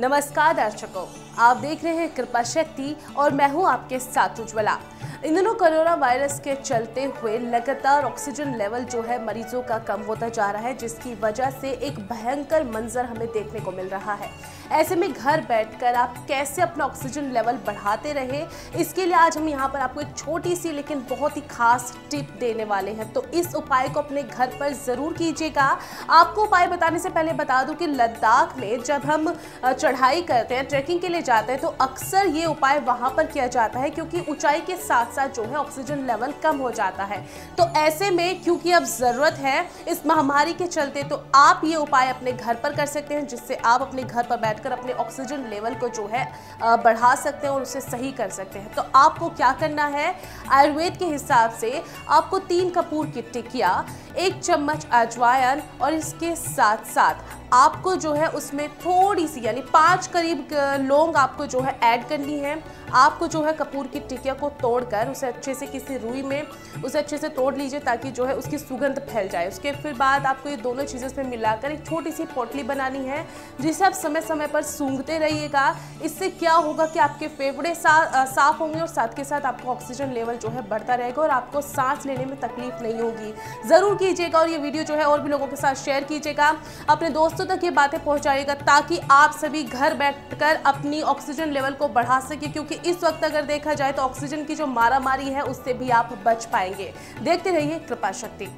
नमस्कार दर्शकों। आप देख रहे हैं कृपा शक्ति और मैं हूँ आपके साथ उज्ज्वला। इन दिनों कोरोना वायरस के चलते हुए लगातार ऑक्सीजन लेवल जो है मरीजों का कम होता जा रहा है, जिसकी वजह से एक भयंकर मंजर हमें देखने को मिल रहा है। ऐसे में घर बैठकर आप कैसे अपना ऑक्सीजन लेवल बढ़ाते रहे, इसके लिए आज हम यहाँ पर आपको एक छोटी सी लेकिन बहुत ही खास टिप देने वाले हैं। तो इस उपाय को अपने घर पर ज़रूर कीजिएगा। आपको उपाय बताने से पहले बता दूँ कि लद्दाख में जब हम चढ़ाई करते हैं, ट्रैकिंग के लिए जाते हैं तो अक्सर ये उपाय वहाँ पर किया जाता है, क्योंकि ऊंचाई के साथ साथ साथ जो है ऑक्सीजन लेवल कम हो जाता है। तो ऐसे में क्योंकि अब ज़रूरत है इस महामारी के चलते तो आप ये उपाय अपने घर पर कर सकते हैं, जिससे आप अपने घर पर बैठकर अपने ऑक्सीजन लेवल को जो है बढ़ा सकते हैं और उसे सही कर सकते हैं। तो आपको क्या करना है? आयुर्वेद के हिसाब से आपको तीन कपूर की टिकिया एक चम्मच अजवायन और इसके साथ साथ आपको जो है उसमें थोड़ी सी यानी पाँच करीब लौंग आपको जो है ऐड करनी है। आपको जो है कपूर की टिकिया को तोड़कर उसे अच्छे से किसी रुई में उसे अच्छे से तोड़ लीजिए ताकि जो है उसकी सुगंध फैल जाए। उसके फिर बाद आपको ये दोनों चीज़ें उसमें मिलाकर एक छोटी सी पोटली बनानी है जिसे आप समय समय पर सूंघते रहिएगा। इससे क्या होगा कि आपके फेफड़े सा, साफ़ होंगे और साथ के साथ आपको ऑक्सीजन लेवल जो है बढ़ता रहेगा और आपको सांस लेने में तकलीफ़ नहीं होगी। ज़रूर कीजिएगा और ये वीडियो जो है और भी लोगों के साथ शेयर कीजिएगा। अपने दोस्तों तक ये बातें पहुँचाइएगा ताकि आप सभी घर बैठकर अपनी ऑक्सीजन लेवल को बढ़ा सके, क्योंकि इस वक्त अगर देखा जाए तो ऑक्सीजन की जो मारामारी है, उससे भी आप बच पाएँगे। देखते रहिए कृपा शक्ति।